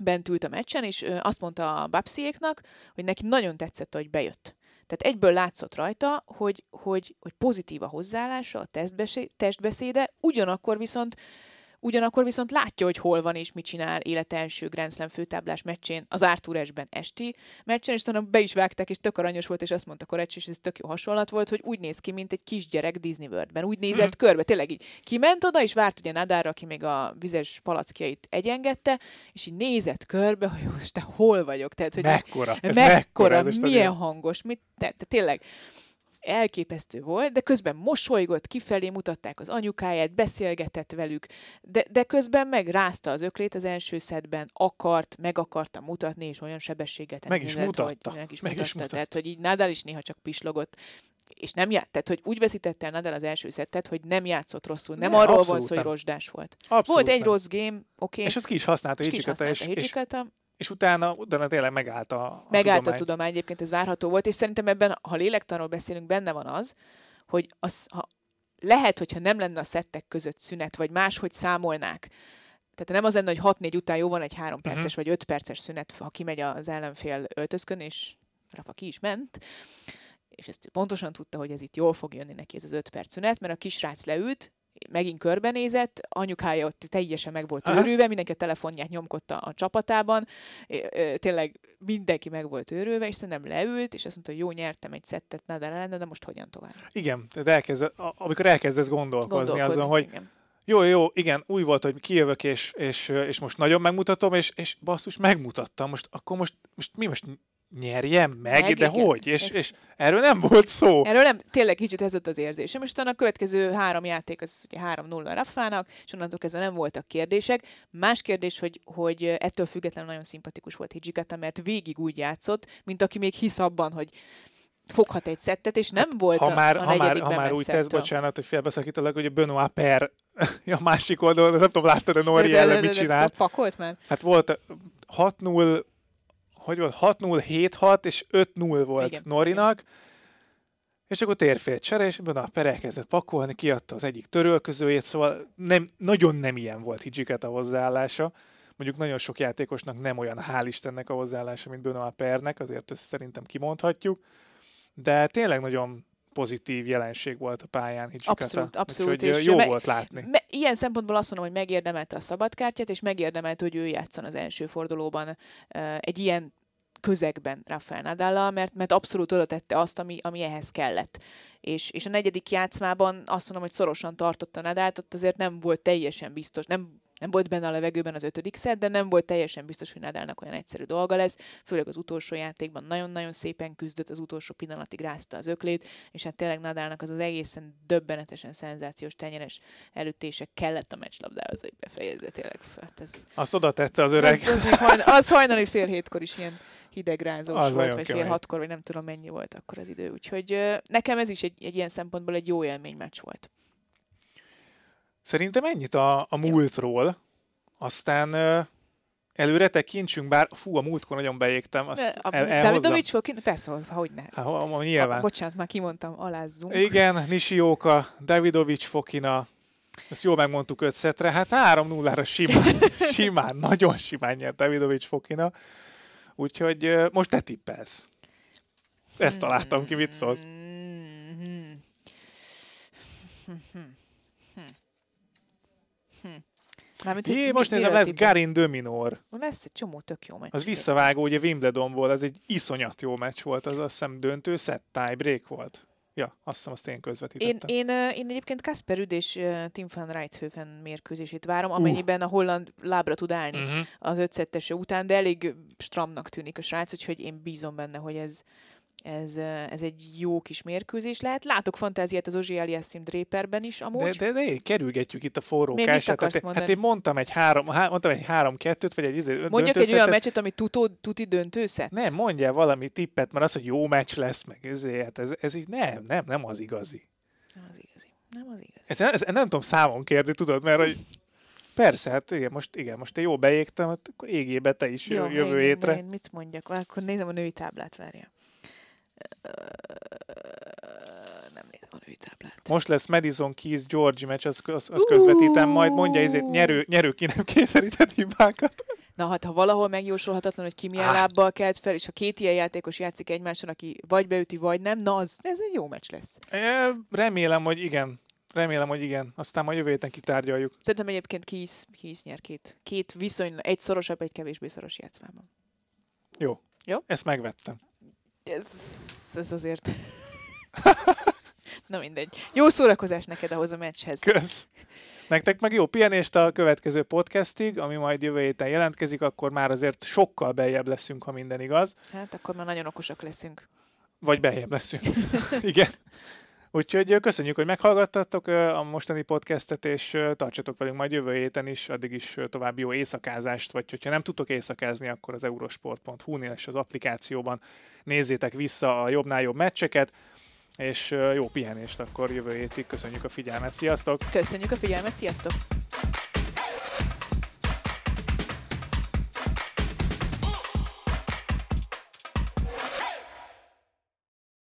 bent ült a meccsen, és azt mondta a Babsiéknak, hogy neki nagyon tetszett, hogy bejött. Tehát egyből látszott rajta, hogy, hogy, hogy pozitív a hozzáállása, a testbeszéde, ugyanakkor viszont Ugyanakkor viszont látja, hogy hol van és mit csinál élet első Grand Slam főtáblás meccsén, az Arturesben esti meccsen, és talán be is vágták, és tök aranyos volt, és azt mondta Korecs, és ez tök jó hasonlat volt, hogy úgy néz ki, mint egy kisgyerek Disney Worldben. Úgy nézett hmm. körbe, tényleg így kiment oda, és várt ugye Nadára, aki még a vizes palackjait egyengette, és így nézett körbe, hogy most te hol vagyok. Tehát, hogy mekkora, ez mekkora, mekkora ez milyen hangos, mit, te, te, tényleg elképesztő volt, de közben mosolygott, kifelé mutatták az anyukáját, beszélgetett velük, de, de közben meg rázta az öklét az első szedben, akart, meg akarta mutatni, és olyan sebességet meg is mutatta. Hogy, meg is meg mutatta. Is mutatta. Tehát, hogy így Nadal is néha csak pislogott, és nem ját, tehát, hogy úgy veszítette el Nadal az első szettet, hogy nem játszott rosszul. Nem ne, arról volt szó, hogy rozsdás volt. Abszolút volt egy nem. rossz game, oké. Okay, és azt ki is használta Hicsikata, és, és, és utána, utána tényleg megállt a, a Megállt tudomány. a tudomány, egyébként ez várható volt, és szerintem ebben, ha lélektanról beszélünk, benne van az, hogy az, ha lehet, hogyha nem lenne a szettek között szünet, vagy máshogy számolnák, tehát nem az lenne, hogy 6-4 után jó van egy 3 mhm. perces uh-huh. vagy 5 perces szünet, ha kimegy az ellenfél öltözkön, és Rafa ki is ment, és ezt pontosan tudta, hogy ez itt jól fog jönni neki ez az 5 perc szünet, mert a kisrác leült, megint körbenézett, anyukája ott teljesen meg volt őrülve, mindenki a telefonját nyomkodta a csapatában, tényleg mindenki meg volt őrülve, és szerintem leült, és azt mondta, hogy jó, nyertem egy szettet Nadal ellen, de most hogyan tovább? Igen, de elkezd, amikor elkezdesz gondolkozni, gondolkozni azon, hogy igen. jó, jó, igen, új volt, hogy kijövök, és, és, és most nagyon megmutatom, és, és basszus, megmutattam, most akkor most, most mi most nyerjem meg, meg de igen. hogy? És, és erről nem volt szó. Erről nem, tényleg kicsit ez az érzésem. És utána a következő három játék, az ugye 3-0 Raffának, és onnantól kezdve nem voltak kérdések. Más kérdés, hogy, hogy ettől függetlenül nagyon szimpatikus volt Hijikata, mert végig úgy játszott, mint aki még hisz abban, hogy foghat egy szettet, és nem volt ha már, a, ha már, ha már úgy tesz, bocsánat, hogy félbeszakítalak, hogy a Benoit Per a másik oldalon, nem tudom, láttad a Nori ellen mit csinált. Pakolt már? Hát volt 6-0, hogy volt, 6-0, 7-6 és 5-0 volt Igen. Norinak. Igen és akkor térfélt csere, és ebben a per elkezdett pakolni, kiadta az egyik törölközőjét, szóval nem, nagyon nem ilyen volt Hidžiket a hozzáállása. Mondjuk nagyon sok játékosnak nem olyan, hál' Istennek a hozzáállása, mint Benoit Pernek, azért ezt szerintem kimondhatjuk. De tényleg nagyon pozitív jelenség volt a pályán Hidžikata. Abszolút, abszolút. és jó me- volt látni. Me- ilyen szempontból azt mondom, hogy megérdemelte a szabadkártyát, és megérdemelte, hogy ő játszon az első fordulóban uh, egy ilyen közegben Rafael nadal mert, mert abszolút oda tette azt, ami, ami ehhez kellett. És, és a negyedik játszmában azt mondom, hogy szorosan tartotta Nadált, ott azért nem volt teljesen biztos, nem nem volt benne a levegőben az ötödik szed, de nem volt teljesen biztos, hogy Nadalnak olyan egyszerű dolga lesz, főleg az utolsó játékban nagyon-nagyon szépen küzdött, az utolsó pillanatig rázta az öklét, és hát tényleg Nadalnak az az egészen döbbenetesen szenzációs tenyeres előttések kellett a meccslabdához, hogy befejezze tényleg. Hát ez, Azt oda tette az öreg. Az, az, hajn, az hajnali fél hétkor is ilyen hidegrázós az volt, vagy fél hatkor, vagy nem tudom mennyi volt akkor az idő. Úgyhogy nekem ez is egy, egy ilyen szempontból egy jó élmény meccs volt. Szerintem ennyit a, a múltról, aztán előre tekintsünk, bár fú, a múltkor nagyon beégtem, azt a, el, Davidovics fog ki? Persze, hogy ne. Ha, ha, ha, nyilván. A, bocsánat, már kimondtam, alázzunk. Igen, Nishioka, Davidovics Fokina, ezt jól megmondtuk öt szetre, hát 3-0-ra simán, simán, nagyon simán nyert Davidovics Fokina. Úgyhogy most te tippelsz. Ezt találtam ki, mit szólsz? Mármint, Jé, most nézem, lesz Garin Dominor. Lesz egy csomó tök jó meccs. Az visszavágó, ugye Wimbledonból, ez egy iszonyat jó meccs volt, az azt hiszem döntő set tie break volt. Ja, azt hiszem, azt én közvetítettem. Én, én, én egyébként Kasper Rüd és Tim van Rijthoven mérkőzését várom, amennyiben uh. a holland lábra tud állni uh-huh. az ötszettese után, de elég stramnak tűnik a srác, úgyhogy én bízom benne, hogy ez, ez, ez egy jó kis mérkőzés lehet. Látok fantáziát az Ozsi Aliassim Draperben is amúgy. De, de, de kerülgetjük itt a forró kását. Hát, hát én mondtam egy három, há, mondtam egy három kettőt, vagy egy izé, Mondjak egy olyan meccset, ami tutó, tuti döntőszet? Nem, mondja valami tippet, mert az, hogy jó meccs lesz, meg ezért, hát ez, ez így nem, nem, nem az igazi. Nem az igazi. Nem az igazi. Ezt, ezt, ezt nem tudom számon kérni, tudod, mert hogy Persze, hát igen, most, igen, most én jó beégtem, hát akkor égébe te is jó, jövő én, étre. Én mit mondjak? Akkor nézem a női táblát, várjál nem nézem a női táblát. Most lesz Madison Keys George meccs, azt az, az közvetítem, majd mondja ezért nyerő, nyerő ki nem kényszerített hibákat. Na hát, ha valahol megjósolhatatlan, hogy ki milyen ah. lábbal kelt fel, és ha két ilyen játékos játszik egymáson, aki vagy beüti, vagy nem, na az, ez egy jó meccs lesz. É, remélem, hogy igen. Remélem, hogy igen. Aztán majd jövő héten kitárgyaljuk. Szerintem egyébként Keys, Keys nyer két, két viszonylag, egy szorosabb, egy kevésbé szoros játszmában. Jó. Jó? Ezt megvettem ez, ez azért... Na mindegy. Jó szórakozás neked ahhoz a meccshez. Kösz. Nektek meg jó pihenést a következő podcastig, ami majd jövő héten jelentkezik, akkor már azért sokkal beljebb leszünk, ha minden igaz. Hát akkor már nagyon okosak leszünk. Vagy beljebb leszünk. Igen. Úgyhogy köszönjük, hogy meghallgattatok a mostani podcastet, és tartsatok velünk majd jövő héten is, addig is további jó éjszakázást, vagy hogyha nem tudtok éjszakázni, akkor az eurosport.hu-nél és az applikációban nézzétek vissza a jobbnál jobb meccseket, és jó pihenést akkor jövő hétig. Köszönjük a figyelmet, sziasztok! Köszönjük a figyelmet, sziasztok!